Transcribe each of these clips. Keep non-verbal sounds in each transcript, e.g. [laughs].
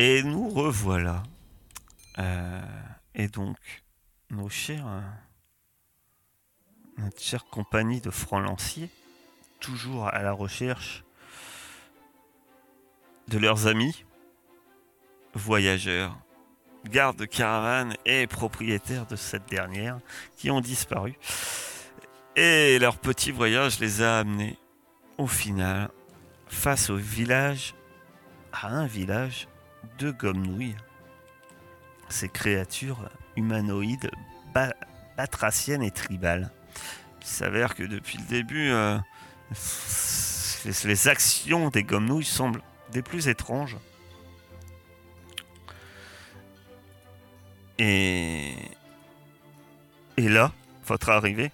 Et nous revoilà. Euh, et donc, nos chers, euh, notre chère compagnie de francs lanciers, toujours à la recherche de leurs amis, voyageurs, gardes de caravane et propriétaires de cette dernière, qui ont disparu. Et leur petit voyage les a amenés, au final, face au village, à un village de Gomnouilles. Ces créatures humanoïdes ba- batraciennes et tribales. Il s'avère que depuis le début, euh, les- les actions des Gomnouilles semblent des plus étranges. Et, et là, votre arrivée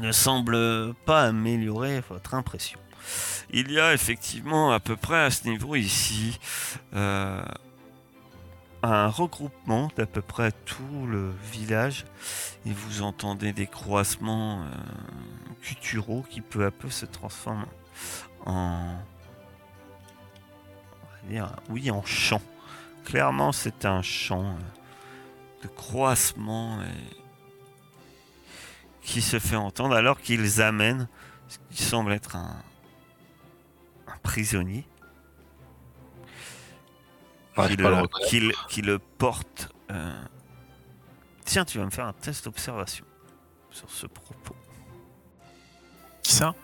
ne semble pas améliorer votre impression. Il y a effectivement à peu près à ce niveau ici euh, un regroupement d'à peu près tout le village et vous entendez des croisements euh, qui peu à peu se transforment en oui en chant. Clairement c'est un chant euh, de croissement et- qui se fait entendre alors qu'ils amènent ce qui semble être un prisonnier Ouais, qui, le le, reconnaître. qui le- qui le porte. euh, Tiens, tu vas me faire un test d'observation sur ce propos. Qui ça?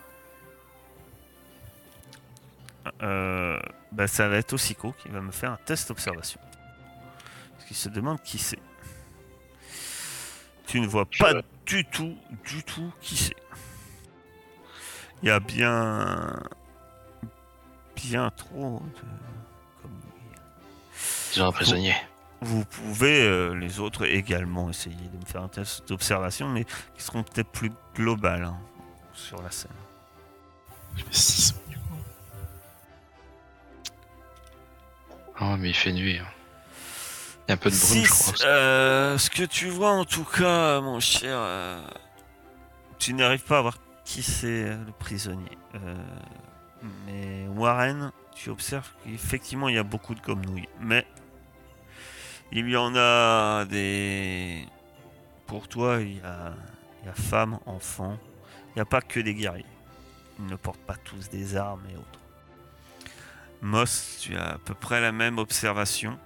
Euh, bah, ça va être Ossico qui va me faire un test d'observation. Parce qu'il se demande qui c'est. Tu ne vois pas du tout, du tout qui c'est. Il y a bien. Bien trop de. comme- Ils ont un prisonnier. Vous pouvez, euh, les autres également, essayer de me faire un test d'observation, mais qui seront peut-être plus globales hein, sur la scène. Je fais 6 du coup. Ah, mais il fait nuit. hein. Il y a un peu de brume, je Six, crois. euh, ce que tu vois en tout cas, mon cher, euh, tu n'arrives pas à voir qui c'est le prisonnier. Euh, mais Warren, tu observes qu'effectivement il y a beaucoup de gomnouilles. Mais il y en a des. Pour toi, il y a, il y a femmes, enfants. Il n'y a pas que des guerriers. Ils ne portent pas tous des armes et autres. Moss, tu as à peu près la même observation.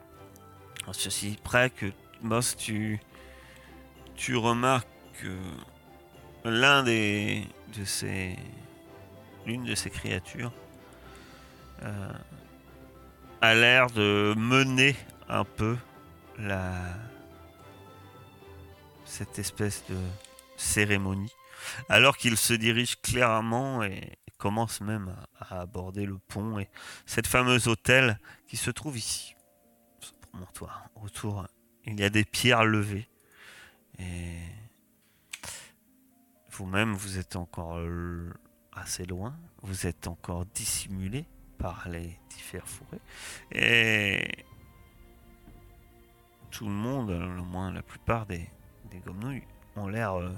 En Ceci près que Moss, tu, tu remarques que l'un des de ces l'une de ces créatures euh, a l'air de mener un peu la cette espèce de cérémonie alors qu'il se dirige clairement et commence même à, aborder le pont et cette fameuse hôtel qui se trouve ici promontoire. Autour, il y a des pierres levées. Et vous-même, vous êtes encore assez loin. Vous êtes encore dissimulé par les différents fourrés. Et tout le monde, au moins la plupart des, des gomnouilles, ont l'air euh,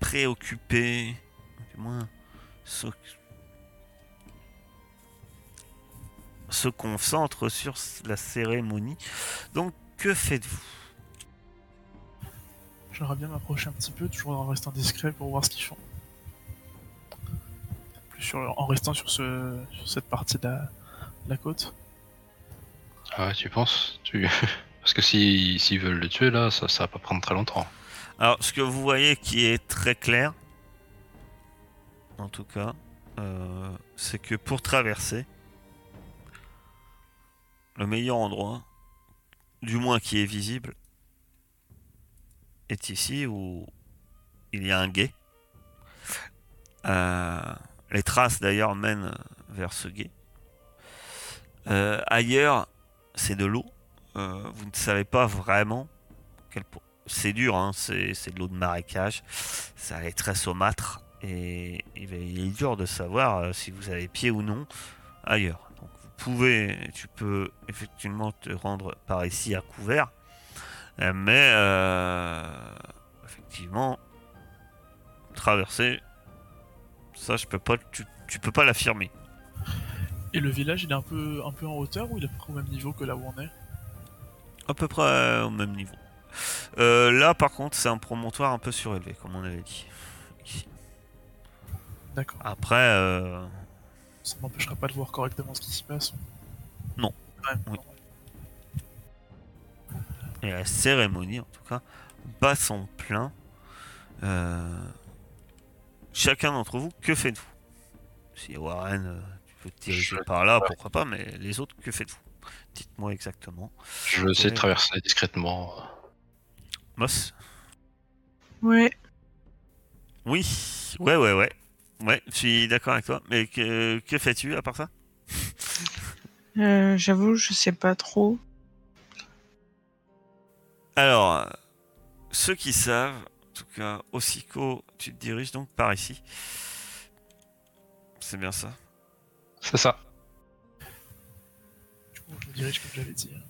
préoccupés. Du moins, ceux se concentrent sur la cérémonie. Donc, que faites-vous? J'aimerais bien m'approcher un petit peu, toujours en restant discret pour voir ce qu'ils font. Sur, en restant sur, ce, sur cette partie de la, de la côte. Ah ouais, tu penses? Tu... [laughs] Parce que si- s'ils veulent le tuer, là, ça, ça va pas prendre très longtemps. Alors, ce que vous voyez qui est très clair, en tout cas, euh, c'est que pour traverser, le meilleur endroit, du moins qui est visible, est ici où il y a un guet. Euh, les traces d'ailleurs mènent vers ce guet. Euh, ailleurs, c'est de l'eau. Euh, vous ne savez pas vraiment c'est dur, hein, c'est de l'eau de marécage, ça est très saumâtre et il va- il est dur de savoir euh, si vous avez pied ou non ailleurs. Donc vous pouvez, tu peux effectivement te rendre par ici à couvert, mais effectivement traverser, ça je peux pas, tu, tu peux pas l'affirmer. Et le village, il est un peu, un peu en hauteur ou il est à peu près au même niveau que là où on est? À peu près au même niveau. Euh, là, par contre, c'est un promontoire un peu surélevé, comme on avait dit. D'accord. Après, euh, Ça m'empêchera pas de voir correctement ce qui s'y passe. Non. Ouais, Oui. non. et la cérémonie, en tout cas, bat son plein. Euh, chacun d'entre vous, que faites-vous? Si Warren, euh, tu peux te diriger Je- par là, pourquoi pas, mais les autres, que faites-vous? Dites-moi exactement. Je vais essayer de traverser discrètement. Moss? Ouais. Oui, ouais, ouais, ouais. Ouais, je suis d'accord avec toi. Mais que, que fais-tu à part ça? Euh, J'avoue, je sais pas trop. Alors, ceux qui savent, en tout cas, Osiko, tu te diriges donc par ici. C'est bien ça. C'est ça. Du coup, je me dirige comme j'avais dit. hein.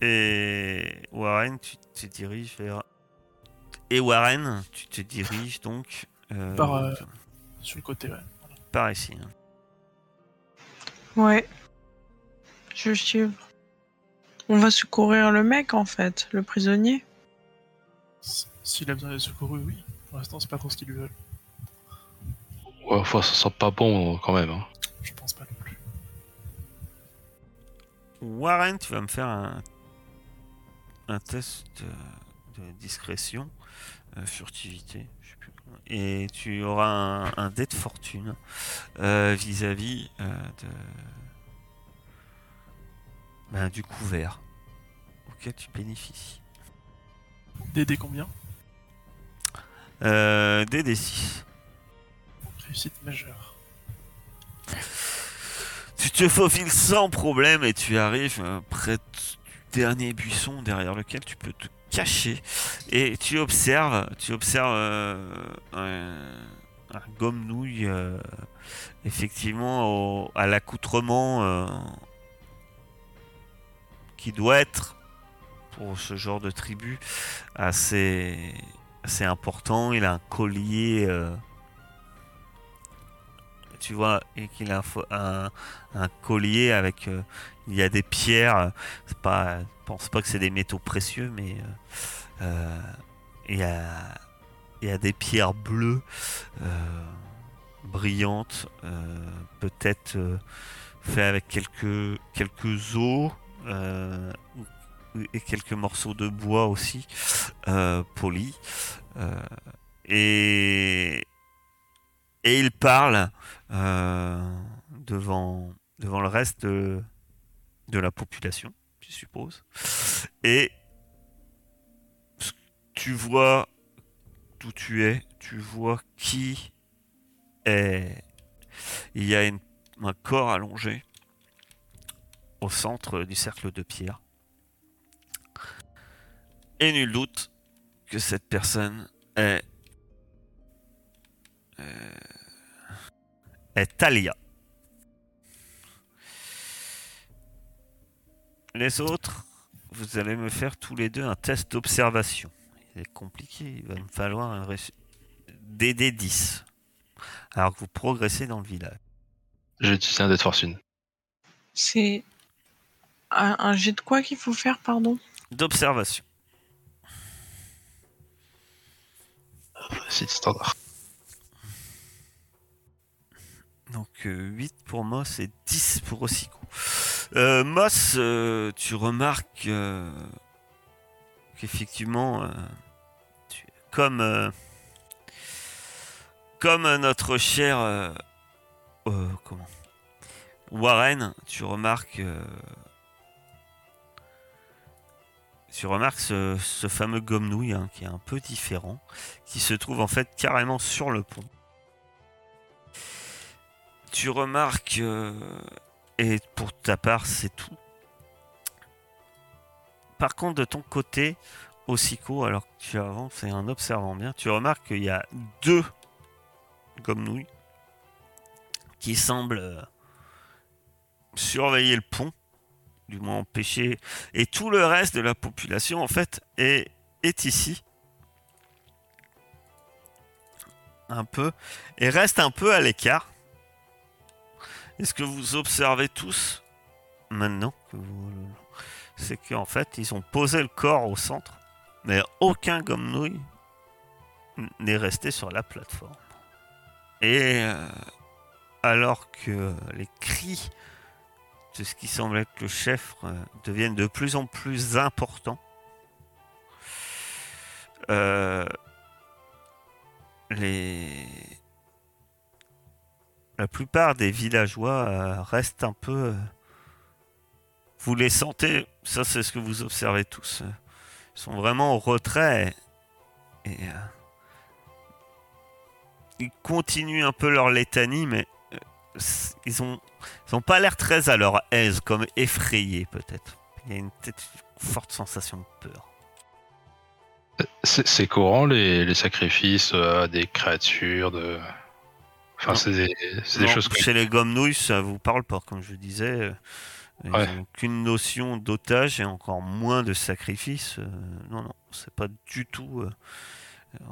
Et Warren, tu te diriges vers. Et Warren, tu te diriges donc euh, Par, euh, Sur le côté, ouais. par ici. hein. Ouais. Je suivre. On va secourir le mec, en fait, le prisonnier. S'il a besoin d'être secouru, oui. Pour l'instant, c'est pas trop ce qu'ils lui veulent. Ouais, enfin, ça sent pas bon quand même. hein. Je pense pas non plus. Warren, tu vas me faire un, un test de, de discrétion, euh, furtivité, je sais plus. Et tu auras un, un dé de fortune euh, vis-à-vis euh, de ben, du couvert auquel tu bénéficies. DD combien? Euh, des 6. Réussite majeure. Tu te faufiles sans problème et tu arrives euh, près du dernier buisson derrière lequel tu peux te cacher et tu observes, tu observes euh, un, un gomme-nouille euh, effectivement au- à l'accoutrement qui doit être pour ce genre de tribu assez, assez important. Il a un collier. euh, tu vois, et qu'il a un, collier avec euh, il y a des pierres c'est pas je pense pas que c'est des métaux précieux mais euh, il y a il y a des pierres bleues brillantes peut-être fait avec quelques quelques os et quelques morceaux de bois aussi euh, polis Euh, et il parle euh, devant, devant le reste de, la population, je suppose. Et tu vois d'où tu es, tu vois qui est. Il y a un corps allongé au centre du cercle de pierre. Et nul doute que cette personne est euh, est Talia. Les autres, vous allez me faire tous les deux un test d'observation. Il est compliqué, il va me falloir un DD 10. Alors que vous progressez dans le village. J'ai utilisé un dé de fortune. C'est un, un jet de quoi qu'il faut faire, pardon? D'observation. C'est standard. Donc euh, 8 pour Moss et 10 pour Osiko. Euh, Moss, euh, tu remarques euh, qu'effectivement, euh, comme, euh, comme notre cher euh, euh, comment? Warren, tu remarques, euh, tu remarques ce, fameux gomme-nouille hein, qui est un peu différent, qui se trouve en fait carrément sur le pont tu remarques, euh, et pour ta part, c'est tout. Par contre, de ton côté, Osiko, alors que tu avances et en observant bien, tu remarques qu'il y a deux gomme-nouilles qui semblent euh, surveiller le pont, du moins empêcher, et tout le reste de la population, en fait, est, ici. Un peu, et reste un peu à l'écart. Et ce que vous observez tous maintenant, c'est qu'en fait, ils ont posé le corps au centre, mais aucun gomme-nouille n'est resté sur la plateforme. Et euh, alors que les cris ce qui semble être le chef euh, deviennent de plus en plus importants, euh, les... la plupart des villageois euh, restent un peu... euh, vous les sentez, ça c'est ce que vous observez tous. Ils sont vraiment au retrait et, et, ils continuent un peu leur létanie, mais ils ont, ils ont pas l'air très à leur aise, comme effrayés peut-être. Il y a une, forte sensation de peur. C'est c'est courant les, les sacrifices euh, à des créatures de. Enfin, c'est des, c'est des Non, choses. Chez les gommes-nouilles, ça vous parle pas, comme je disais. euh, Ils Ouais. n'ont aucune notion d'otage et encore moins de sacrifice. euh, non, non, c'est pas du tout. euh,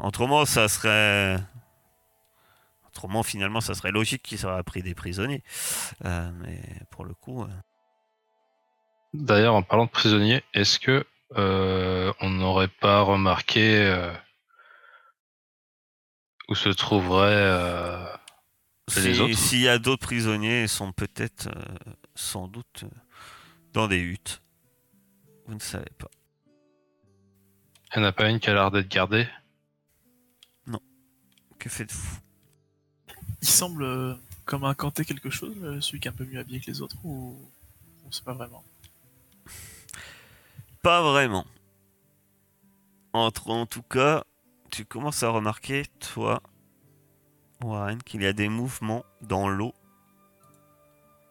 Autrement, ça serait. Autrement, finalement, ça serait logique qu'ils auraient pris des prisonniers. Euh, mais pour le coup. euh, D'ailleurs, en parlant de prisonniers, est-ce que euh, on n'aurait pas remarqué où se trouverait Et les autres S'il y a d'autres prisonniers, ils sont peut-être, sans doute, dans des huttes. Vous ne savez pas. Il n'y en a pas une qui a l'air d'être gardée? Que faites-vous? Il semble euh, comme incanter quelque chose, euh, celui qui est un peu mieux habillé que les autres, ou on sait pas vraiment? Pas vraiment. Entre, en tout cas, tu commences à remarquer, toi, Warren, qu'il y a des mouvements dans l'eau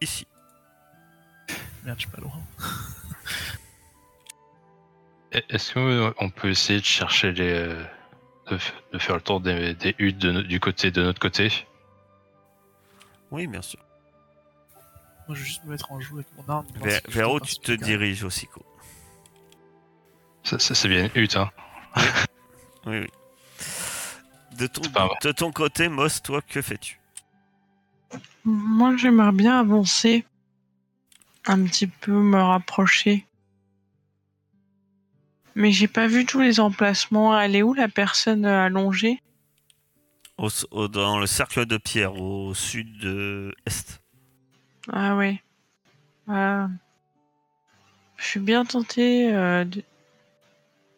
ici. Merde, je suis pas loin. [laughs] E- Est-ce qu'on peut essayer de chercher les. euh, de, faire le tour des, des huttes de du côté de notre côté? Oui, bien sûr. Moi, je vais juste me mettre en joue avec mon arme. Vers, si où tu te diriges, Osiko Ça, ça, C'est bien hein Oui, oui. De ton, de ton côté, Moss, toi, que fais-tu? Moi, j'aimerais bien avancer. Un petit peu me rapprocher. Mais j'ai pas vu tous les emplacements. Elle est où la personne euh, allongée? Au s- au- Dans le cercle de pierre, au sud-est. Ah ouais. Euh, Je suis bien tentée. euh, de-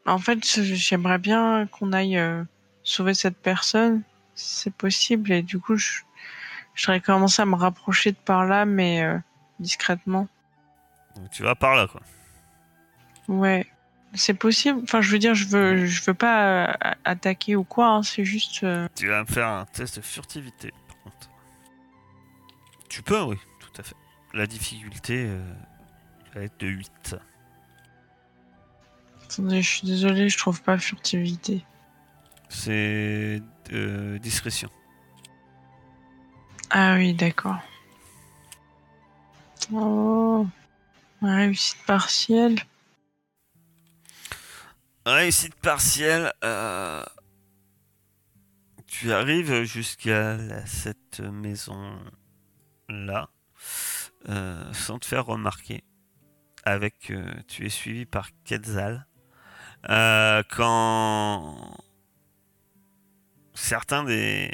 En fait, j'aimerais bien qu'on aille euh, sauver cette personne, si c'est possible. Et du coup, je, commencer à me rapprocher de par là, mais euh, discrètement. Donc, tu vas par là, quoi. Ouais. C'est possible. Enfin, je veux dire, je veux, je veux pas euh, attaquer ou quoi. hein, c'est juste. euh, Tu vas me faire un test de furtivité, par contre. Tu peux, oui, tout à fait. La difficulté euh, va être de 8. Attendez, je suis désolée, je trouve pas furtivité. C'est euh, discrétion. Ah oui, d'accord. Oh, ma réussite partielle. Réussite partielle. euh, Tu arrives jusqu'à cette maison-là euh, sans te faire remarquer. Avec, euh, tu es suivi par Quetzal. Euh, quand certains des,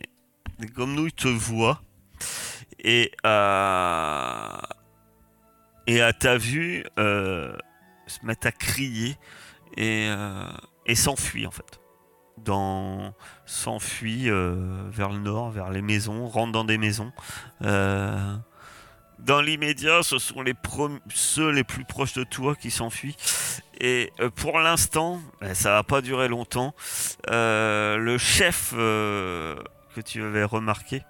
des gomnouilles te voient et et à ta vue se mettent à crier et, euh, et s'enfuit en fait. S'enfuit euh, vers le nord, vers les maisons, rentre dans des maisons. Euh, dans l'immédiat, ce sont les ceux les plus proches de toi qui s'enfuient. Et pour l'instant, eh, ça va pas durer longtemps. le chef que tu avais remarqué,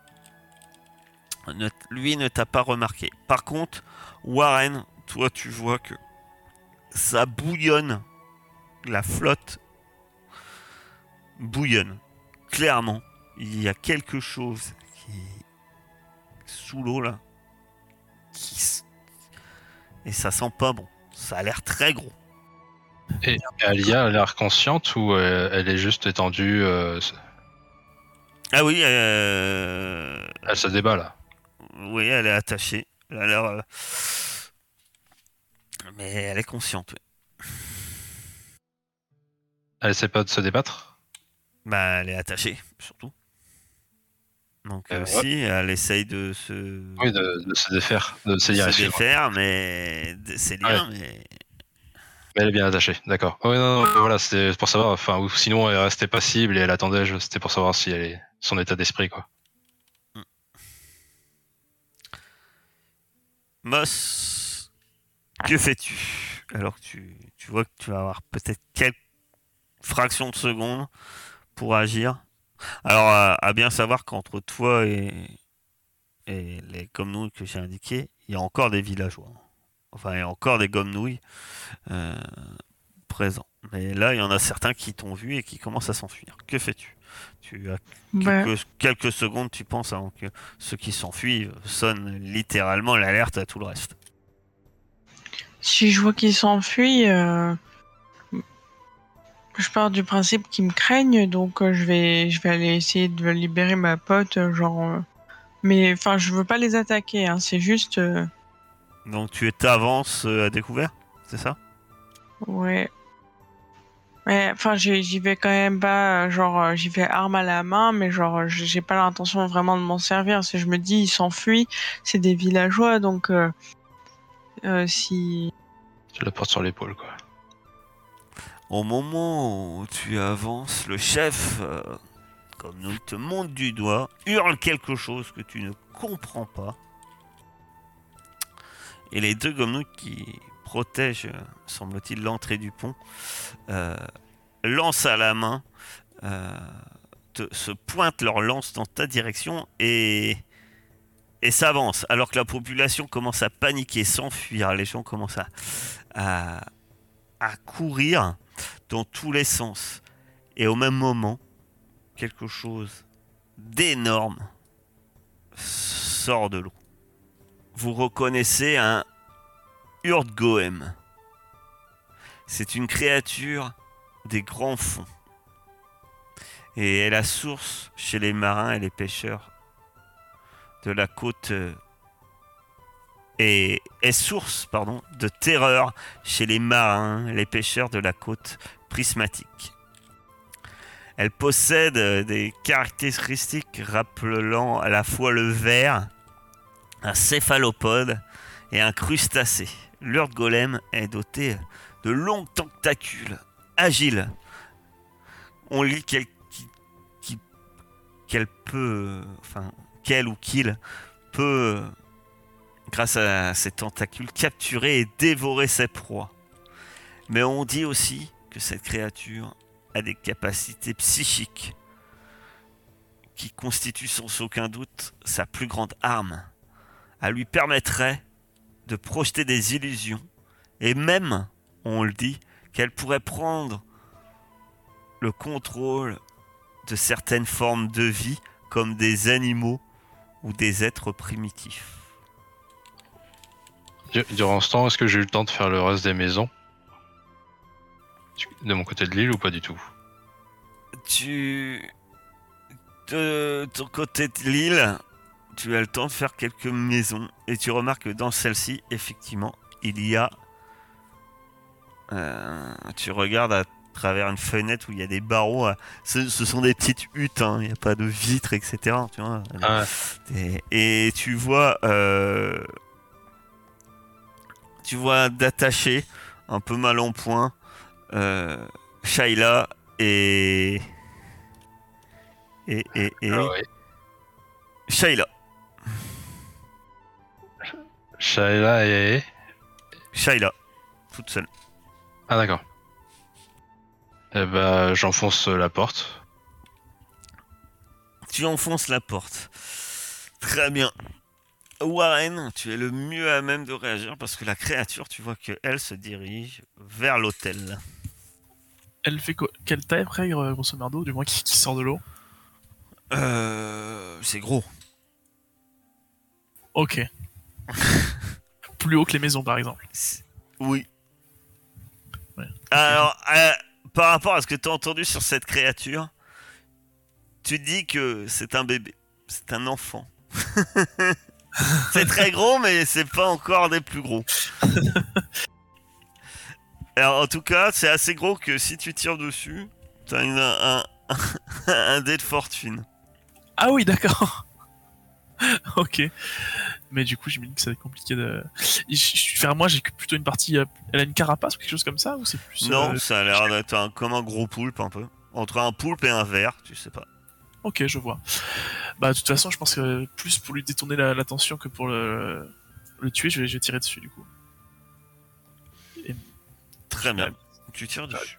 lui ne t'a pas remarqué. Par contre, Warren, toi tu vois que ça bouillonne la flotte bouillonne. Clairement, il y a quelque chose qui est sous l'eau là. qui Et ça sent pas bon. Ça a l'air très gros. Et Alia a l'air consciente ou euh, elle est juste étendue euh, Ah oui, euh... Elle se débat là. Oui, elle est attachée. Elle a l'air. euh, Mais elle est consciente. Elle essaie pas de se débattre? Bah, elle est attachée, surtout. Donc, euh, Euh, ouais. si, elle essaye de se. Oui, de, de se défaire, de se se défaire, mais c'est liens, mais Mais elle est bien attachée, d'accord. Oui, non, non, voilà, c'était pour savoir, enfin, ou sinon elle restait passible et elle attendait, c'était pour savoir si elle est, son état d'esprit, quoi. Moss, que fais-tu? Alors que tu, tu vois que tu vas avoir peut-être quelques fractions de secondes pour agir. Alors, à, à bien savoir qu'entre toi et, et les Gomnouilles que j'ai indiqués, il y a encore des villageois. Enfin, il y a encore des Gomnouilles euh, présents. Mais là, il y en a certains qui t'ont vu et qui commencent à s'enfuir. Que fais-tu? Tu as quelques, quelques secondes, tu penses, avant que ceux qui s'enfuient sonnent littéralement l'alerte à tout le reste. si je vois qu'ils s'enfuient, euh, je pars du principe qu'ils me craignent, donc euh, je vais, je vais aller essayer de libérer ma pote, euh, genre. euh, Mais enfin, je veux pas les attaquer, hein, c'est juste. euh, Donc tu t'avances euh, à découvert, c'est ça? Ouais. Ouais, enfin, j'y j'y vais quand même pas, euh, genre, euh, j'y vais arme à la main, mais genre, euh, j'ai j'ai pas l'intention vraiment de m'en servir. Si je me dis, ils s'enfuient, c'est des villageois, donc euh, euh, si. Tu la portes sur l'épaule, quoi. Au moment où tu avances, le chef, euh, comme nous, te monte du doigt, hurle quelque chose que tu ne comprends pas. Et les deux gomnouilles qui protègent, semble-t-il, l'entrée du pont, euh, lancent à la main, euh, se pointent leur lance dans ta direction et, s'avancent. Alors que la population commence à paniquer, s'enfuir, les gens commencent à courir dans tous les sens. Et au même moment, quelque chose d'énorme sort de l'eau. Vous reconnaissez un Urdgoem. C'est une créature des grands fonds. Et est la source chez les marins et les pêcheurs de la côte euh, et est source de terreur chez les marins, les pêcheurs de la côte prismatique. Elle possède euh, des caractéristiques rappelant à la fois le ver, un céphalopode et un crustacé. L'Urdgolem est doté de longues tentacules, agiles. On lit qu'elle qu'elle peut, enfin, qu'elle ou qu'il peut, grâce à ses tentacules, capturer et dévorer ses proies. Mais on dit aussi que cette créature a des capacités psychiques qui constituent sans aucun doute sa plus grande arme. Elle lui permettrait de projeter des illusions et même, on le dit, qu'elle pourrait prendre le contrôle de certaines formes de vie comme des animaux ou des êtres primitifs. Du- Durant ce temps, est-ce que j'ai eu le temps de faire le reste des maisons? De mon côté de l'île ou pas du tout? Tu de ton côté de l'île, tu as le temps de faire quelques maisons et tu remarques que dans celle-ci, effectivement, il y a. euh, tu regardes à travers une fenêtre où il y a des barreaux. euh, ce, ce sont des petites huttes, hein, il n'y a pas de vitres, etc. Tu vois, Ah, et, et tu vois, euh, tu vois d'attacher un peu mal en point euh, Shaila et et et, et ah ouais. Shaila. Shaila et. Shaila, toute seule. Ah d'accord. Eh ben, j'enfonce la porte. Tu enfonces la porte. Très bien. Warren, tu es le mieux à même de réagir parce que la créature, tu vois que elle se dirige vers l'hôtel. Elle fait quoi? Quelle taille après, euh, grosso merdo, du moins qui, qui sort de l'eau? Euh, c'est gros. Ok. [laughs] Plus haut que les maisons, par exemple. Oui. Ouais. Alors, euh, par rapport à ce que tu as entendu sur cette créature, tu dis que c'est un bébé, c'est un enfant. [laughs] C'est très gros, mais c'est pas encore des plus gros. [laughs] Alors, en tout cas, c'est assez gros que si tu tires dessus, t'as une- un, un [laughs] dé de fortune. Ah oui, d'accord. [laughs] ok. Mais du coup, j'imagine que ça va être compliqué de. Je- je- Enfin, moi, j'ai plutôt une partie. euh, Elle a une carapace ou quelque chose comme ça Ou c'est plus. Non, euh, ça a l'air d'être un- comme un gros poulpe un peu. Entre un poulpe et un verre, tu sais pas. Ok, je vois. Bah, de toute façon, je pense que plus pour lui détourner la- l'attention que pour le, le tuer, je vais, je vais tirer dessus du coup. Très bien. Ouais. Tu tires dessus.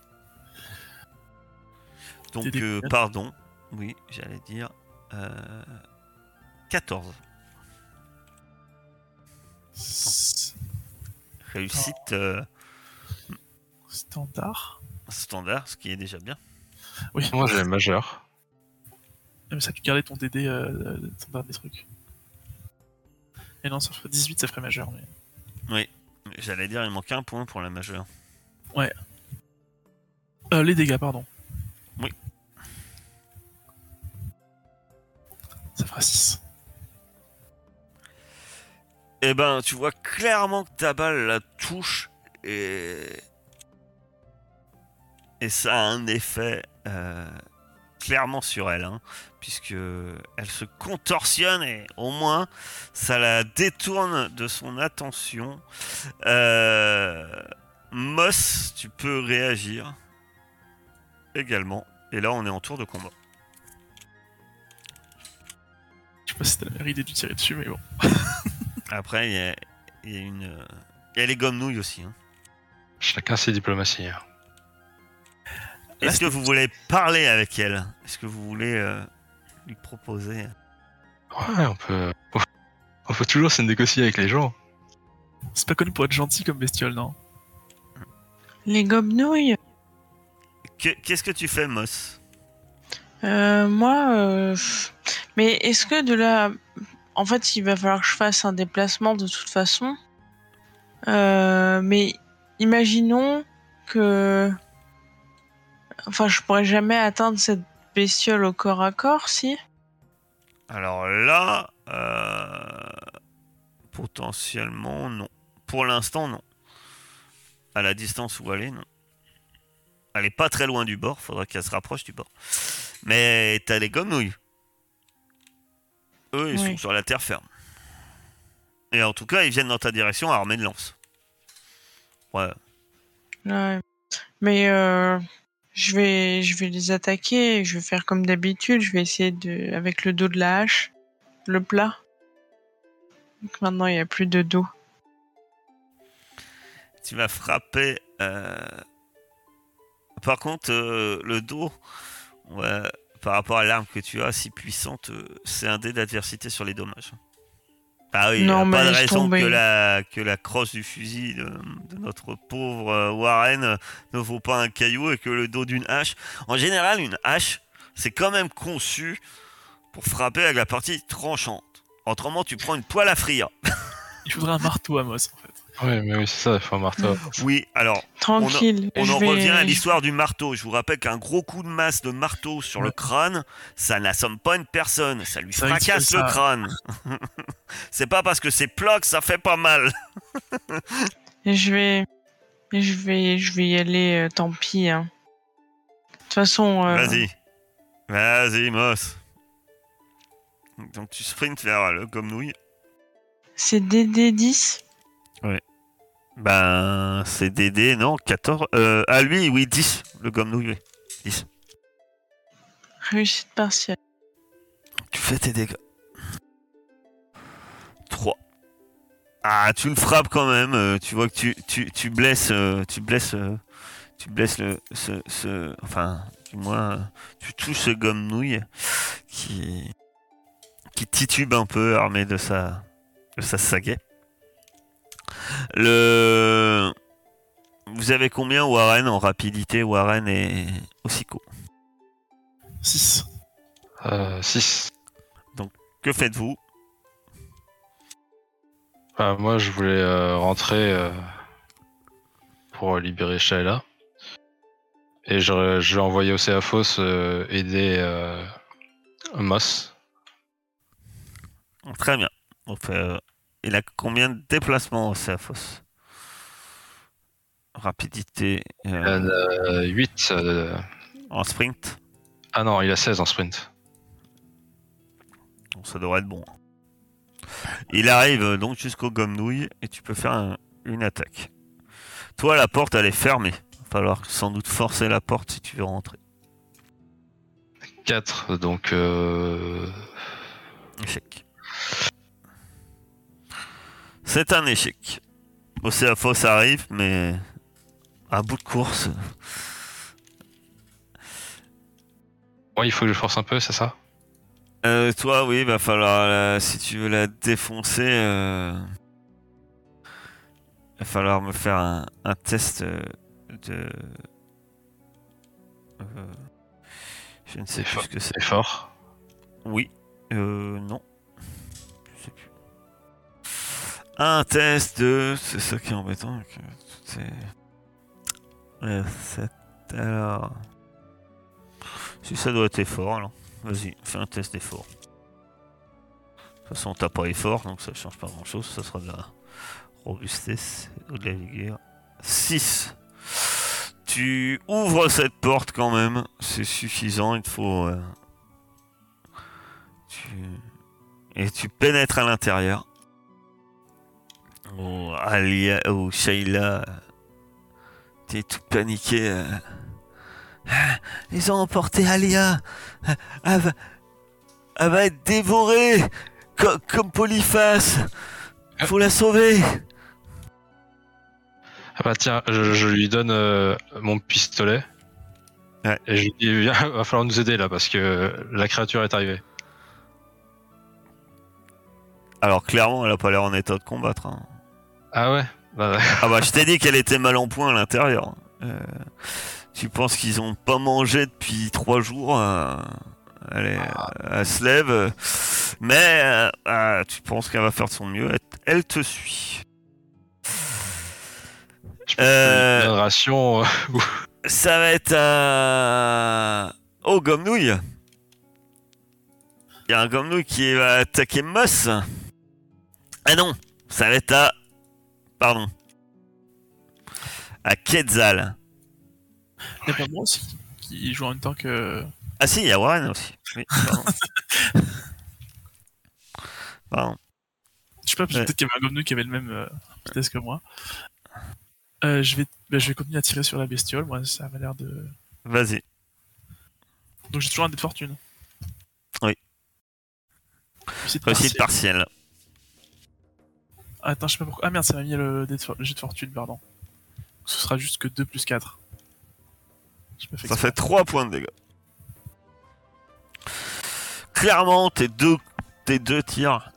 Donc, T'es des- euh, pardon. Oui, j'allais dire. euh, 14. S- Réussite euh, Standard. standard, ce qui est déjà bien. Oui. Moi, j'ai majeur. Mais ça, tu gardais ton DD, euh, ton dernier truc. Et non, ça ferait 18, ça ferait majeur. Mais... J'allais dire, il manque un point pour la majeure. Euh, les dégâts, pardon. Oui. Ça fera 6. Eh ben, tu vois clairement que ta balle la touche et. Et ça a un effet euh, clairement sur elle, hein, puisque elle se contorsionne et au moins ça la détourne de son attention. Euh, Moss, tu peux réagir également. Et là, on est en tour de combat. Je sais pas si c'était la meilleure idée de tirer dessus, mais bon. [laughs] Après, il y a, il y a une. Il y a les gommes nouilles aussi. hein. Chacun ses diplomaties. hein. Est-ce que vous voulez parler avec elle? Est-ce que vous voulez euh, lui proposer? Ouais, on peut. On peut toujours se négocier avec les gens. C'est pas connu pour être gentil comme bestiole, non? Les gobnouilles Que- Qu'est-ce que tu fais, Moss? Euh, moi, euh, mais est-ce que de là, en fait, il va falloir que je fasse un déplacement de toute façon? Euh, mais imaginons que, enfin, je pourrais jamais atteindre cette bestiole au corps à corps, si. Alors là, euh, potentiellement non. Pour l'instant, non. À la distance où elle est, non. Elle est pas très loin du bord, faudrait qu'elle se rapproche du bord. Mais t'as les gommes nouilles. Eux, ils Oui. sont sur la terre ferme. Et en tout cas, ils viennent dans ta direction armés de lance. Ouais. Ouais. Mais euh, je vais, je vais les attaquer. Je vais faire comme d'habitude. Je vais essayer de, avec le dos de la hache, le plat. Donc maintenant, il n'y a plus de dos. Tu vas frapper. euh, Par contre, euh, le dos, par rapport à l'arme que tu as, si puissante, euh, c'est un dé d'adversité sur les dommages. Ah oui, Non, y a pas de raison que la, que la crosse du fusil de, de notre pauvre euh, Warren euh, ne vaut pas un caillou et que le dos d'une hache. En général, une hache, c'est quand même conçu pour frapper avec la partie tranchante. Autrement, tu prends une poêle à frire. [laughs] Il faudrait un marteau à Moss, en fait. Ouais, mais oui, c'est ça, il faut un marteau. Oui, alors, Tranquille. On je en vais- revient à l'histoire du marteau. Je vous rappelle qu'un gros coup de masse de marteau sur le crâne, ça n'assomme pas une personne, ça lui que fracasse le ça. crâne. [laughs] c'est pas parce que c'est plat que ça fait pas mal. [laughs] Je vais, je vais, je vais y aller. euh, tant pis. hein. De toute façon. euh, Vas-y. Vas-y, Moss. Donc tu sprints vers le gomme nouille. C'est DD10. Ben, c'est DD, non 14. Euh, à lui, oui, 10. Le gomme nouille, oui. 10. Réussite partielle. Tu fais tes dégâts. 3. Ah, tu le frappes quand même. euh, tu vois que tu, tu, tu blesses. euh, tu blesses. euh, tu blesses le. Ce, ce- enfin, du moins, tu touches ce gomme nouille qui. qui titube un peu, armé de sa. de sa sagaie. Le. Vous avez combien Warren en rapidité Warren et Osiko 6. Euh, 6. Que faites-vous? Ah, moi, je voulais euh, rentrer euh, pour libérer Shaila. Et je, je vais envoyer Océaphos euh, aider euh, Moss. Très bien. On fait, euh, il a combien de déplacements, Océaphos Rapidité euh, 8. en sprint? Ah non, il a 16 en sprint. Bon, ça devrait être bon. Il arrive euh, donc jusqu'au gomme-nouille et tu peux faire un- une attaque. Toi, la porte, elle est fermée. Va falloir sans doute forcer la porte si tu veux rentrer. 4, donc. Euh... Échec. C'est un échec. Océaphos arrive, mais à bout de course. Ouais, il faut que je force un peu, c'est ça? Euh, toi, oui, va falloir, la- si tu veux la défoncer, euh, va falloir me faire un, un test euh, de. euh, je ne sais fort. ce que c'est. C'est fort? Oui, euh, non. Un test de. C'est ça qui est embêtant. que. Euh, Alors. Si ça doit être effort, alors. Vas-y, fais un test d'effort. De toute façon, t'as pas effort, donc ça change pas grand chose. Ça sera de la robustesse ou de la vigueur. 6. Tu ouvres cette porte quand même. C'est suffisant. Il te faut. euh, tu- Et tu pénètres à l'intérieur. Oh, Alia, oh, Sheila. T'es tout paniqué. euh. Ah, Ils ont emporté Alia. Ah, Elle va, elle va être dévorée. co- comme Polyphas. Faut la sauver. Ah bah tiens, je, je lui donne euh, mon pistolet. Ouais. Et je lui dis, viens, [laughs] va falloir nous aider là parce que la créature est arrivée. Alors clairement, elle a pas l'air en état de combattre. hein. Ah ouais bah, Ah bah je t'ai dit qu'elle était mal en point à l'intérieur. Euh, tu penses qu'ils ont pas mangé depuis trois jours euh, elle, est- elle se lève, euh, mais euh, ah, tu penses qu'elle va faire de son mieux? Elle, elle te suit. je peux Euh. faire une ration. euh, [laughs] Ça va être un... Oh, Gomnouille Il y a un Gomnouille qui va attaquer Moss. Ah non Ça va être à... Pardon. À Quetzal. Il a pas moi aussi qui joue en même temps que. Ah si, il y a Warren aussi. Oui, pardon. [laughs] Pardon. Je sais pas, Ouais. peut-être qu'il y avait un Gomnu qui avait le même euh, vitesse que moi. Euh, je, vais, bah, je vais continuer à tirer sur la bestiole, moi ça m'a l'air de. Vas-y. Donc j'ai toujours un dé de fortune. Oui. Réussite partielle. partielle. Attends, je sais pas pourquoi. Ah merde, ça m'a mis le, jet de fortune, pardon. Ce sera juste que 2 plus 4. Je me fais Ça fait 3 points de dégâts. Clairement, tes deux, tes deux tirs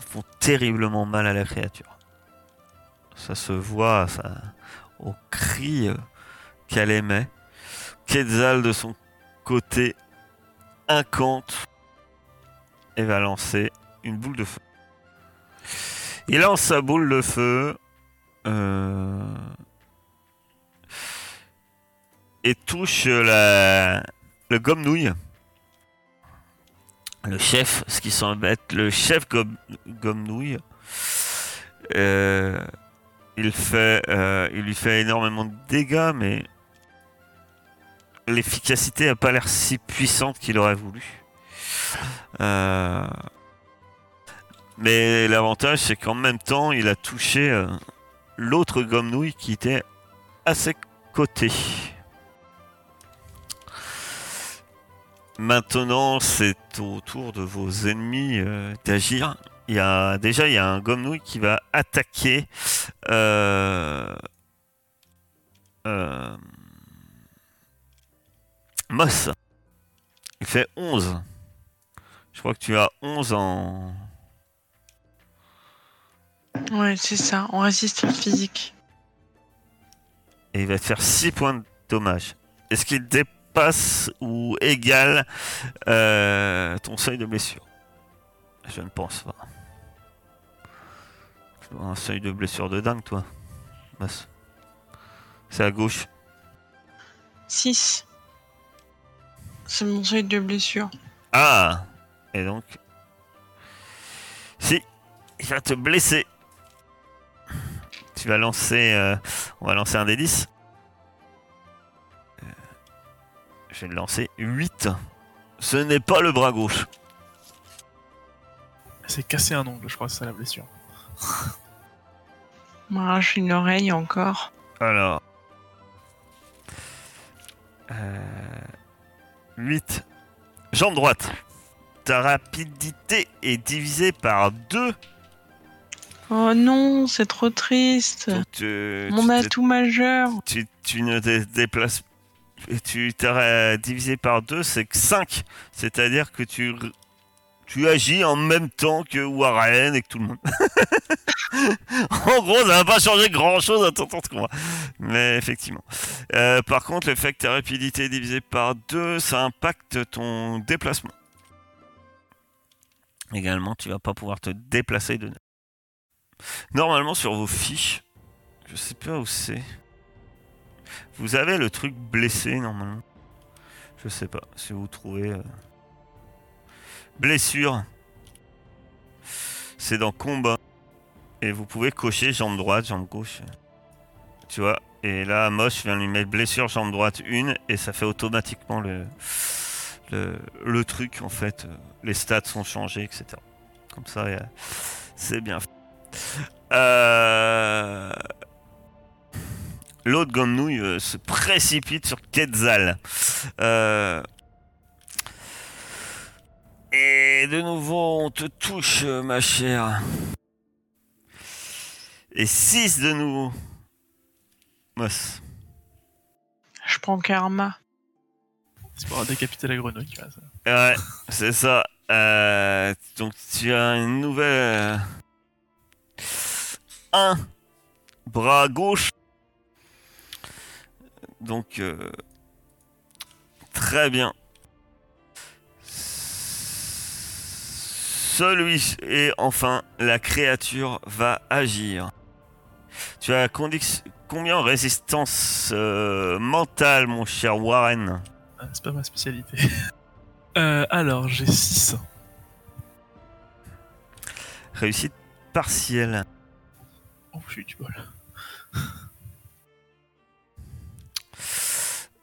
font terriblement mal à la créature. Ça se voit ça, au cri euh, qu'elle émet. Quetzal, de son côté, incante et va lancer une boule de feu. Il lance sa boule de feu. euh, et touche la, le gomme-nouille. Le chef, ce qui semble être le chef gomme- gomme-nouille. Euh, il, fait, euh, il lui fait énormément de dégâts, mais l'efficacité n'a pas l'air si puissante qu'il aurait voulu. Mais l'avantage, c'est qu'en même temps, il a touché euh, l'autre gomme-nouille qui était à ses côtés. Maintenant, c'est au tour de vos ennemis euh, d'agir. Il y a déjà il y a un gomme-nouille qui va attaquer euh, Moss. Il fait 11. Je crois que tu as 11 en Ouais, c'est ça, en résistance physique. et il va te faire 6 points de dommage. Est-ce qu'il dépasse ou égale euh, ton seuil de blessure? Je ne pense pas. Un seuil de blessure de dingue, toi. C'est à gauche. 6. C'est mon seuil de blessure. Ah Et donc. Si, va te blesser. Tu vas lancer. euh, on va lancer un des 10. Euh, Je vais le lancer 8. Ce n'est pas le bras gauche. C'est cassé un ongle, je crois, c'est ça la blessure. [laughs] M'arrache une oreille encore. Alors. Euh, 8. Jambe droite. Ta rapidité est divisée par 2. Oh non, c'est trop triste. tu, Mon tu atout majeur. tu, tu ne te déplaces. Tu t'aurais divisé par 2, c'est que 5. C'est-à-dire que tu, tu agis en même temps que Warren et que tout le monde. [laughs] en gros, ça va pas changer grand-chose à ton temps de combat. Mais effectivement. Euh, par contre, le fait que ta rapidité est divisée par 2, ça impacte ton déplacement. Également, tu vas pas pouvoir te déplacer de Normalement, sur vos fiches, je sais pas où c'est. Vous avez le truc blessé normalement. Je sais pas si vous trouvez. euh, Blessure. C'est dans combat. Et vous pouvez cocher jambe droite, jambe gauche. Tu vois. Et là, Mosh vient lui mettre blessure, jambe droite, une. Et ça fait automatiquement le, le, le truc en fait. Les stats sont changés, etc. Comme ça, euh, c'est bien fait. Euh... L'autre grenouille euh, se précipite sur Quetzal. Euh, Et de nouveau, on te touche, ma chère. Et 6 de nouveau. Moss. Je prends karma. C'est pour décapiter la grenouille. tu vois, ça. Ouais, c'est ça. Euh, donc tu as une nouvelle... Un bras gauche. Donc... euh, Très bien. Celui et enfin la créature va agir. Tu as combien en résistance euh, mentale, mon cher Warren? Ah, C'est pas ma spécialité. [laughs] Euh, alors, j'ai 6. Réussite partielle. Oh, j'ai du bol. [laughs]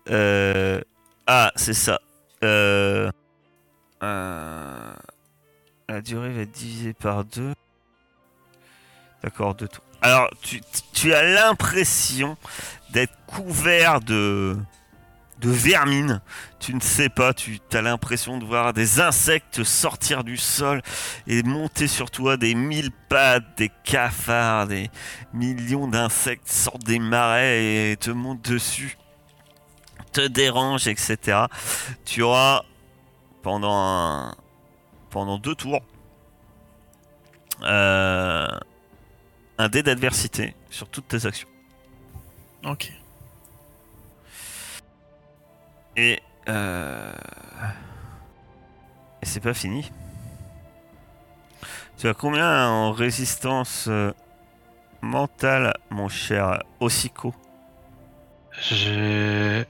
Euh, Ah, c'est ça. Euh... euh, La durée va être divisée par deux. D'accord, deux tours. Alors, tu as l'impression d'être couvert de, de vermine. Tu ne sais pas, tu as l'impression de voir des insectes sortir du sol et monter sur toi des mille pattes, des cafards, des millions d'insectes sortent des marais et te montent dessus te dérange, etc. Tu auras pendant pendant deux tours euh, un dé d'adversité sur toutes tes actions. Ok. Et euh, et c'est pas fini. Tu as combien en résistance euh, mentale, mon cher Ossico J'ai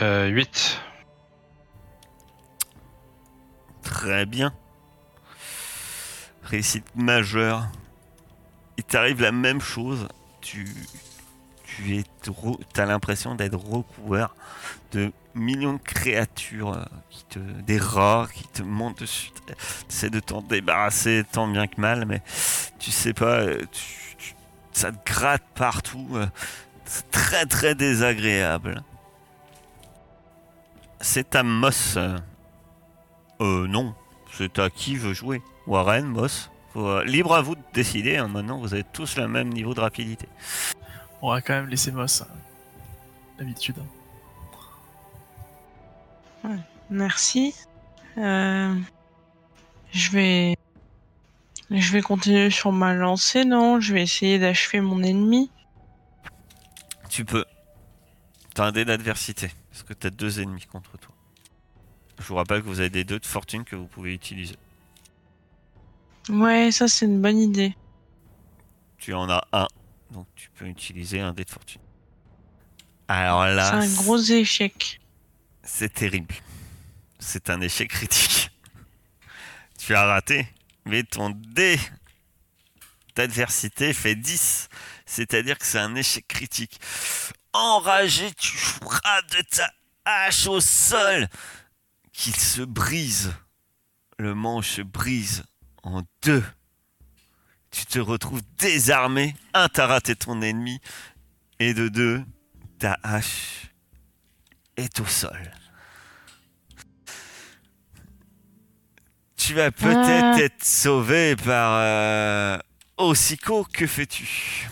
euh, 8. Très bien. Réussite majeure. Il t'arrive la même chose. Tu, tu es, t'as l'impression d'être recouvert de millions de créatures, euh, qui te, des rats qui te montent dessus. Essaies de t'en débarrasser tant bien que mal, mais tu sais pas, euh, tu- ça te gratte partout. euh, C'est très très désagréable. C'est à Moss. euh, non. C'est à qui veut jouer? Warren, Moss. Libre à vous de décider. hein. Maintenant, vous avez tous le même niveau de rapidité. On va quand même laisser Moss. hein. D'habitude. Merci. Euh, je vais. Je vais continuer sur ma lancée, non? Je vais essayer d'achever mon ennemi. Tu peux. T'as un dé d'adversité. Parce que t'as deux ennemis contre toi. Je vous rappelle que vous avez des deux de fortune que vous pouvez utiliser. Ouais, ça c'est une bonne idée. Tu en as un. Donc tu peux utiliser un dé de fortune. Alors là. c'est un gros échec. C'est terrible. C'est un échec critique. tu as raté, mais ton dé d'adversité fait 10. C'est-à-dire que c'est un échec critique. Enragé, tu frappes de ta hache au sol qu'il se brise. Le manche se brise en deux. Tu te retrouves désarmé. Un, t'as raté ton ennemi. Et de deux, ta hache est au sol. Tu vas peut-être Ah. être sauvé par euh, Osico. Que fais-tu?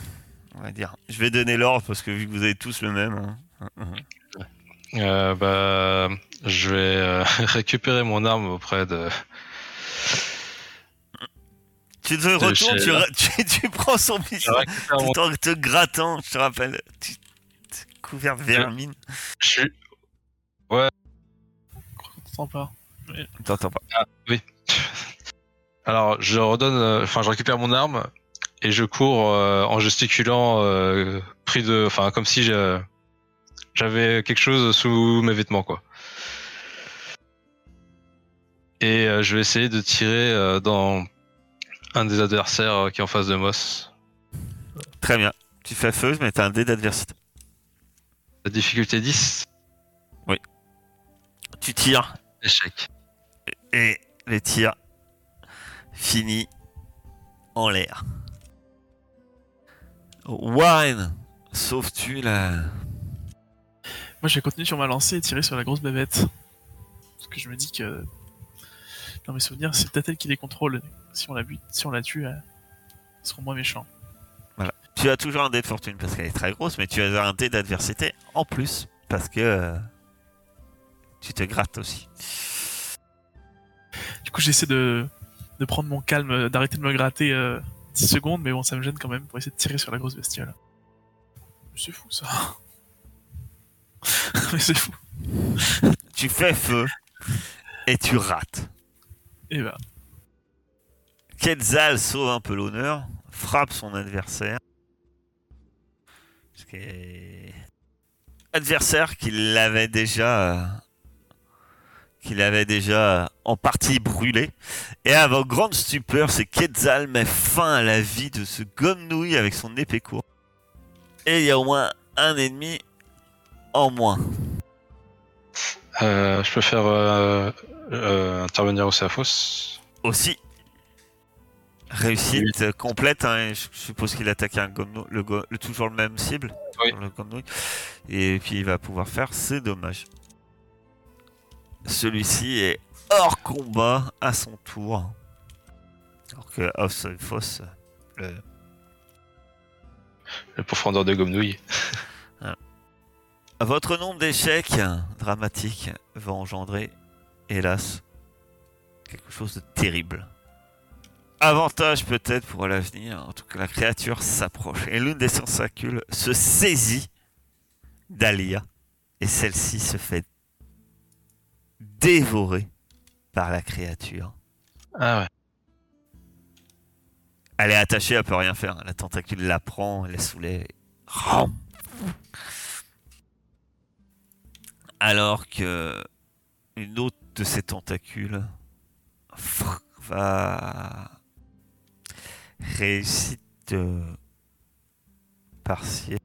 On va dire. Je vais donner l'ordre parce que vu que vous avez tous le même. hein. Euh, bah, je vais euh, [laughs] récupérer mon arme auprès de. Tu te retournes, tu, ra- [laughs] tu, tu prends son mon- Tout en te grattant, je te rappelle. Tu couvert de vermine. Je suis. On t'entend pas. T'entends pas. Alors, je redonne. euh, Enfin, je récupère mon arme et je cours euh, en gesticulant, euh, pris de. Enfin, comme si j'avais quelque chose sous mes vêtements, quoi. Et euh, je vais essayer de tirer euh, dans un des adversaires euh, qui est en face de Moss. Très bien. Tu fais feu, mais t'as un dé d'adversité. La difficulté 10, Tu tires échec. et le tir finit en l'air. Warren, sauves-tu la. Moi, je vais continuer sur ma lancée et tirer sur la grosse bébête. Parce que je me dis que. Dans mes souvenirs, c'est peut-être elle qui les contrôle. Si on la bute, si on la tue, euh, ils seront moins méchants. Tu as toujours un dé de fortune parce qu'elle est très grosse, mais tu as un dé d'adversité en plus parce que euh, tu te grattes aussi. Du coup, j'essaie de, de prendre mon calme, euh, d'arrêter de me gratter euh, 10 secondes, mais bon, ça me gêne quand même pour essayer de tirer sur la grosse bestiole. C'est fou ça. [laughs] mais c'est fou. Tu fais feu et tu rates. Et bah, Quetzal sauve un peu l'honneur, frappe son adversaire. Ce qui est- Adversaire qu'il avait déjà. Qu'il avait déjà en partie brûlé. Et avant grande stupeur, c'est Quetzal met fin à la vie de ce gomme-nouille avec son épée courte. Et il y a au moins un ennemi en moins. Euh, je peux faire euh, euh, intervenir au Séaphos. aussi. Réussite complète, hein, je je suppose qu'il attaque un gomme- le, le- toujours le même cible. Oui. le. Et puis il va pouvoir faire, c'est dommage. Celui-ci est hors combat à son tour. Alors que Osfoss, le Le pourfendeur de Gomnouille. [laughs] Votre nombre d'échecs dramatiques va engendrer, hélas, quelque chose de terrible. Avantage peut-être pour l'avenir, en tout cas la créature s'approche et l'une des tentacules se saisit d'Alia et celle-ci se fait dévorer par la créature. Ah ouais. Elle est attachée, elle peut rien faire. La tentacule la prend, elle la soulève. Alors que une autre de ces tentacules va réussite euh, partielle.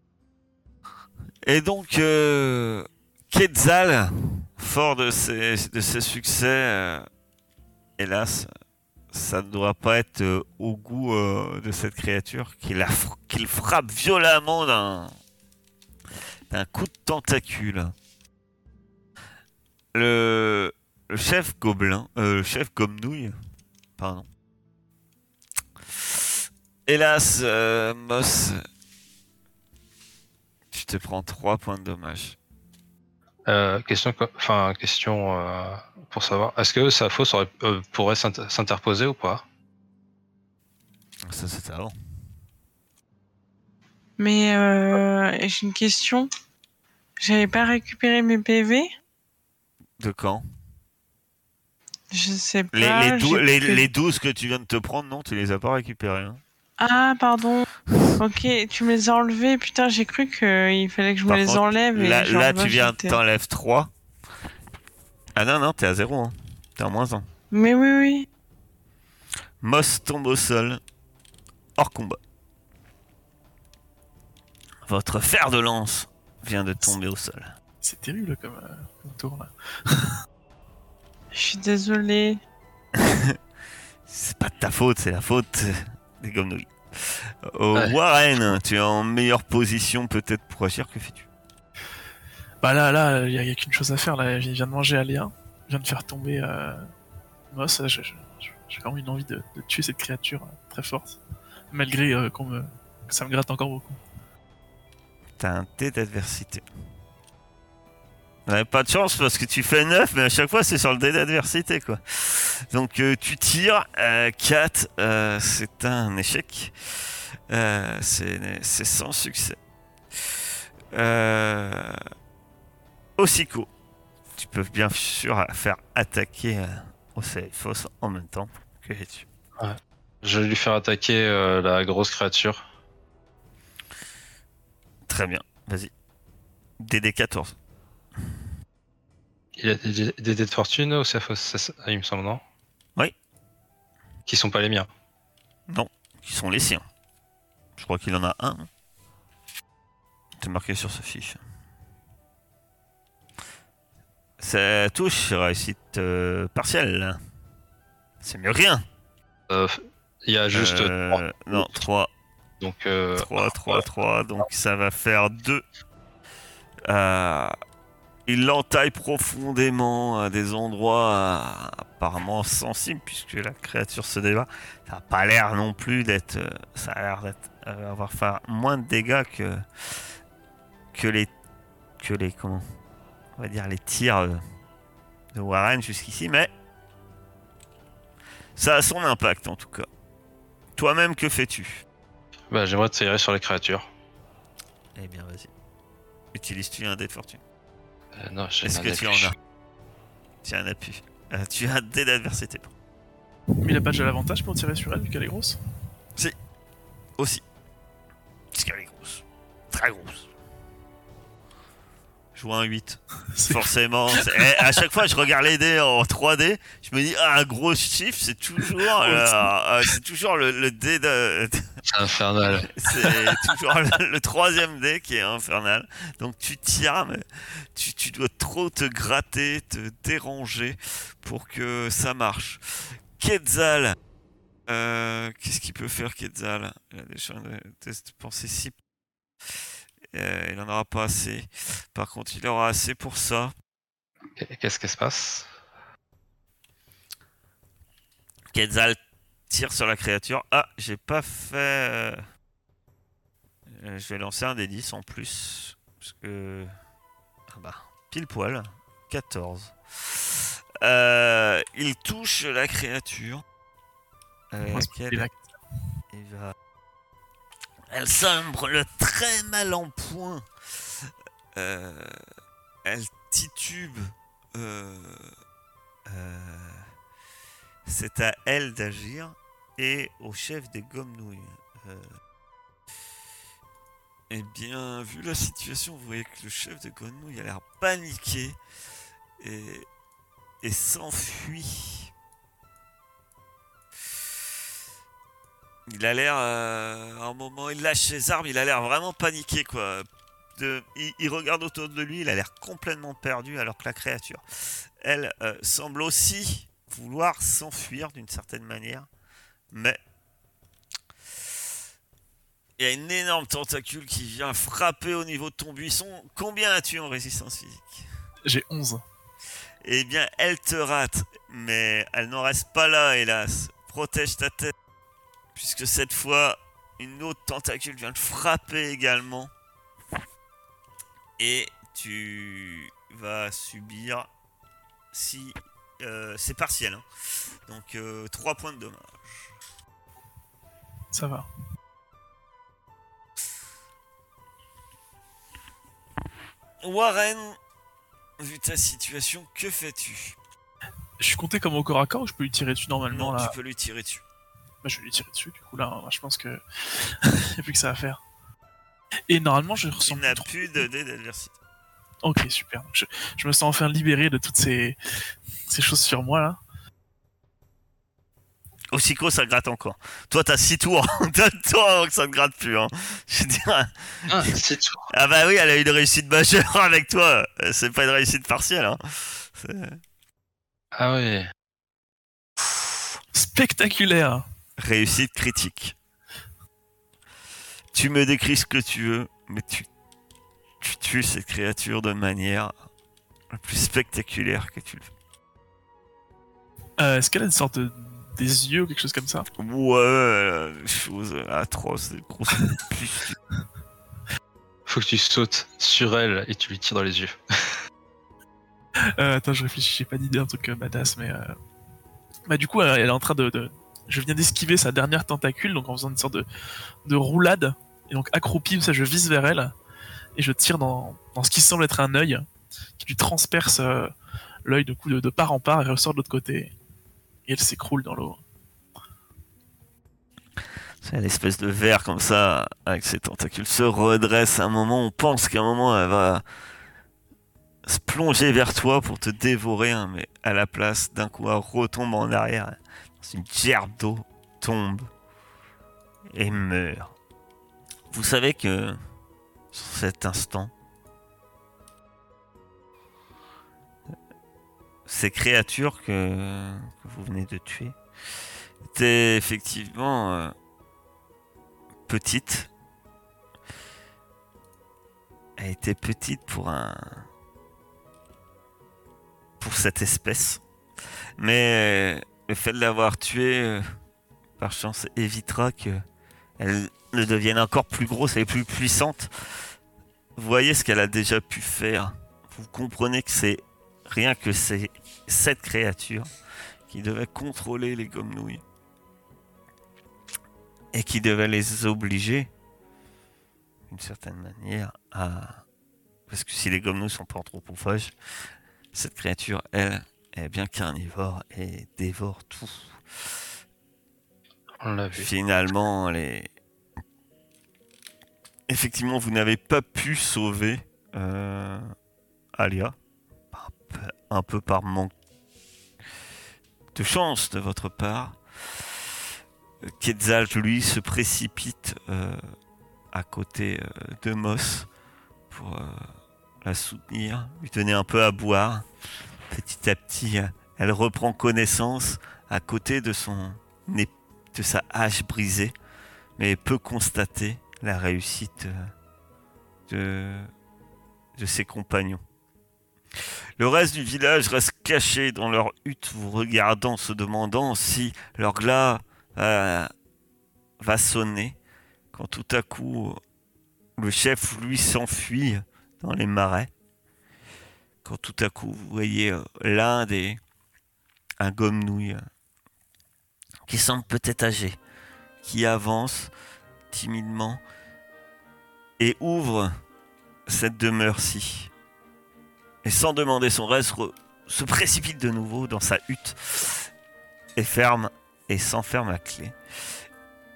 Et donc euh, Quetzal, fort de ses, de ses succès, euh, hélas, ça ne doit pas être euh, au goût euh, de cette créature qu'il frappe violemment d'un d'un coup de tentacule. Le, le chef gobelin, le chef gomnouille, pardon. Hélas, Moss, tu te prends 3 points de dommage. Euh, question, enfin question euh, pour savoir, est-ce que Séaphos aurait- euh, pourrait s'inter- s'interposer ou pas? Ça, c'est avant. Mais euh, j'ai une question. J'avais pas récupéré mes PV De quand? Je sais pas. les, les, dou- j'ai les, que- les 12 que tu viens de te prendre, non, tu les as pas récupérés. hein? Ah, pardon. Ok, tu me les as enlevés. Putain, j'ai cru qu'il fallait que je me les enlève. et Là, genre, là moi, tu viens, j'étais- t'enlèves 3. Ah non, non, t'es à 0. Hein. T'es en moins 1. Mais oui, oui. Moss tombe au sol. hors combat. Votre fer de lance vient de tomber au sol. C'est terrible comme, euh, comme tour là. Je suis désolée. [laughs] C'est pas de ta faute, c'est la faute des. Euh, Ouais. Warren, tu es en meilleure position peut-être pour agir, que fais-tu? Bah là, là, il y a, qu'une chose à faire. Là, il vient de manger Alia, il vient de faire tomber euh, Moss. J'ai vraiment une envie de, de tuer cette créature euh, très forte, malgré euh, qu'on me, que ça me gratte encore beaucoup. T'as un dé d'adversité. Pas de chance parce que tu fais 9, mais à chaque fois c'est sur le dé d'adversité quoi. Donc euh, tu tires, euh, 4, euh, c'est un échec. Euh, c'est sans succès. Euh, Ossico, tu peux bien sûr faire attaquer au en même temps. Que fais-tu? Je vais lui faire attaquer la grosse créature. Très bien, vas-y. DD 14. Il a des, dés de fortune au CFO, c'est ça il me semble, non? Oui. Qui sont pas les miens. qui sont les siens. Je crois qu'il en a un. non C'est marqué sur sa fiche. Ça touche, réussite euh, partielle. C'est mieux rien. Euh, Il y a juste Euh, trois. Non, 3, Donc, euh, 3, 3, 3. Donc ça va faire 2. Il l'entaille profondément à des endroits apparemment sensibles puisque la créature se débat. Ça n'a pas l'air non plus d'être. euh, ça a l'air d'être euh, avoir fait moins de dégâts que que les que les comment on va dire les tirs euh, de Warren jusqu'ici, mais ça a son impact en tout cas. Toi-même, que fais-tu? Bah, j'aimerais tirer sur les créatures. Eh bien, vas-y. Utilises-tu un dé de fortune? Euh, non, j'ai Est-ce que tu en as Tu as un appui. Euh, tu as un dé d'adversité. Mais il a pas déjà l'avantage pour tirer sur elle vu qu'elle est grosse? Aussi. Parce qu'elle est grosse. Très grosse. Un 8. [laughs] C'est- Forcément. eh, à chaque fois, je regarde les dés en 3D. Je me dis, ah, un gros chiffre, c'est toujours, [laughs] euh, euh, c'est toujours le, le dé de. [laughs] C'est infernal. C'est toujours le, le troisième dé qui est infernal. Donc tu tires, mais tu, tu dois trop te gratter, te déranger pour que ça marche. Quetzal. Euh, Qu'est-ce qu'il peut faire Quetzal? Il a des champs de test pensée si. Euh, il en aura pas assez. Par contre, il aura assez pour ça. Qu'est-ce qui se passe? Quetzal tire sur la créature. Ah, j'ai pas fait. euh, je vais lancer un des 10 en plus. Parce que. Ah bah, pile poil. 14. Euh, il touche la créature. Euh, il va- Elle sombre le très mal en point. Euh, elle titube. Euh, euh, c'est à elle d'agir et au chef des Gomnouilles. Euh, eh bien, vu la situation, vous voyez que le chef des Gomnouilles a l'air paniqué et s'enfuit. Il a l'air, euh, à un moment, il lâche ses armes, il a l'air vraiment paniqué, quoi. De, il, il regarde autour de lui, il a l'air complètement perdu, alors que la créature, elle, euh, semble aussi vouloir s'enfuir d'une certaine manière. Mais il y a une énorme tentacule qui vient frapper au niveau de ton buisson. Combien as-tu en résistance physique? J'ai 11. Eh bien, elle te rate, mais elle n'en reste pas là, hélas. Protège ta tête, puisque cette fois, une autre tentacule vient te frapper également. Et tu vas subir si euh, c'est partiel, hein. donc 3 points de dommage. Ça va. Warren, vu ta situation, que fais-tu? Je suis compté comme au corps à corps ou je peux lui tirer dessus normalement Non, là? tu peux lui tirer dessus. Bah, je vais lui tirer dessus du coup là. hein, Je pense que [laughs] a plus que ça à faire. Et normalement je ressens trop- plus d'adversité. Ok super. Donc, Je, je me sens enfin libéré de toutes ces ces choses sur moi là. Aussitôt, ça gratte encore. Toi, t'as 6 tours. [laughs] Donne-toi avant que ça ne gratte plus. Hein. Je veux dire, Ah, c'est tout. ah bah oui, elle a eu une réussite majeure [laughs] avec toi. C'est pas une réussite partielle. Hein. Ah ouais. Spectaculaire. Réussite critique. Tu me décris ce que tu veux, mais tu, tu tues cette créature de manière la plus spectaculaire que tu le fais. Euh, Est-ce qu'elle a une sorte de des yeux ou quelque chose comme ça? Ouais, euh, chose atroce, pustules. [laughs] Faut que tu sautes sur elle et tu lui tires dans les yeux. euh, Attends, je réfléchis, j'ai pas d'idée, un truc euh, badass, mais... Euh... Bah du coup, elle, elle est en train de... de- Je viens d'esquiver sa dernière tentacule, donc en faisant une sorte de, de roulade, et donc accroupi, ça je vise vers elle, et je tire dans, ce qui semble être un œil, qui lui transperce euh, l'œil de de, part en part et ressort de l'autre côté. Et elle s'écroule dans l'eau. C'est l'espèce de verre comme ça, avec ses tentacules, se redresse un moment. On pense qu'à un moment, elle va se plonger vers toi pour te dévorer, hein, mais à la place, d'un coup, elle retombe en arrière. Une gerbe d'eau, tombe et meurt. Vous savez que sur cet instant, ces créatures que, vous venez de tuer étaient effectivement euh, petite. Elle était petite pour un. pour cette espèce. Mais euh, le fait de l'avoir tuée, euh, par chance, évitera que elle ne devienne encore plus grosse et plus puissante. Voyez ce qu'elle a déjà pu faire. Vous comprenez que c'est rien que c'est cette créature qui devait contrôler les gomnouilles et qui devait les obliger, d'une certaine manière, à... Parce que si les gomnous sont pas anthropophages, cette créature, elle, est bien carnivore et dévore tout. On l'a vu. Finalement, les... Effectivement, vous n'avez pas pu sauver euh, Alia. Un peu, un peu par manque de chance de votre part. Quetzal, lui, se précipite euh, à côté euh, de Moss pour euh, la soutenir, lui donner un peu à boire. Petit à petit, euh, elle reprend connaissance à côté de son de sa hache brisée, mais peut constater la réussite euh, de, de ses compagnons. Le reste du village reste caché dans leur hutte, vous regardant, se demandant si leur glas euh, va sonner quand tout à coup le chef lui s'enfuit dans les marais. Quand tout à coup vous voyez euh, l'un des un gomme-nouille euh, qui semble peut-être âgé, qui avance timidement et ouvre cette demeure-ci. Et sans demander son reste, re- se précipite de nouveau dans sa hutte et ferme et s'enferme à clé.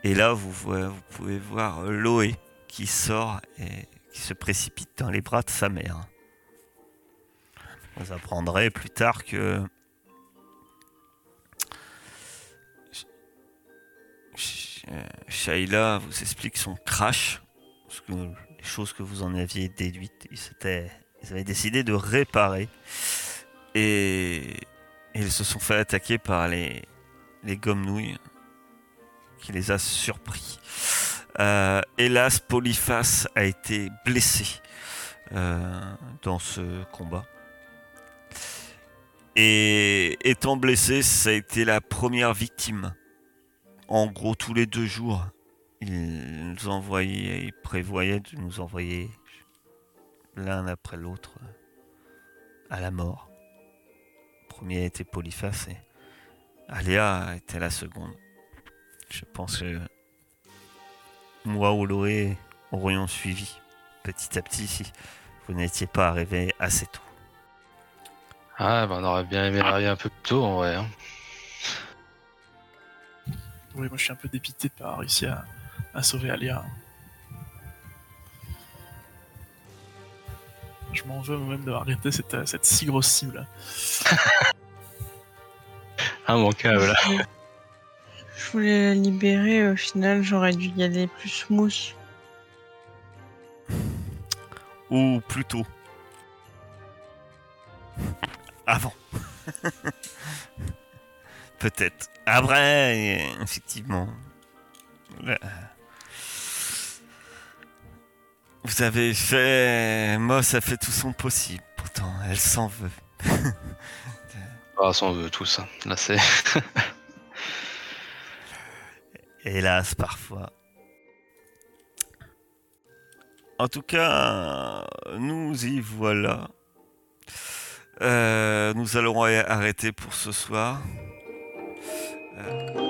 Et là, vous, vous pouvez voir Loé qui sort et qui se précipite dans les bras de sa mère. Vous apprendrez plus tard que Sh- Shaila vous explique son crash, parce que les choses que vous en aviez déduites, ils, ils avaient décidé de réparer. Et, ils se sont fait attaquer par les, les gomme-nouilles, qui les a surpris. Euh, hélas, Polyphas a été blessé euh, dans ce combat. Et étant blessé, ça a été la première victime en gros, tous les deux jours, ils envoyaient, ils prévoyaient de nous envoyer l'un après l'autre à la mort. Le premier était Polyphas et Aléa était la seconde. Je pense que moi ou Loé aurions suivi petit à petit si vous n'étiez pas arrivé assez tôt. Ah, bah on aurait bien aimé arriver un peu plus tôt en vrai. hein. Oui, moi je suis un peu dépité de pas avoir réussi à, à sauver Alia. Je m'en veux moi-même d'avoir arrêté cette, euh, cette si grosse cible. [laughs] Immanquable. Je voulais la libérer, au final, j'aurais dû y aller plus smooth. Ou plutôt. Avant. [laughs] Peut-être. Après, effectivement. Là. Vous avez fait. Moss a fait tout son possible. Pourtant, elle s'en veut. [laughs] Ah, on veut tout ça. Là c'est. [laughs] Hélas, parfois. En tout cas, nous y voilà. Euh, nous allons arrêter pour ce soir. Euh,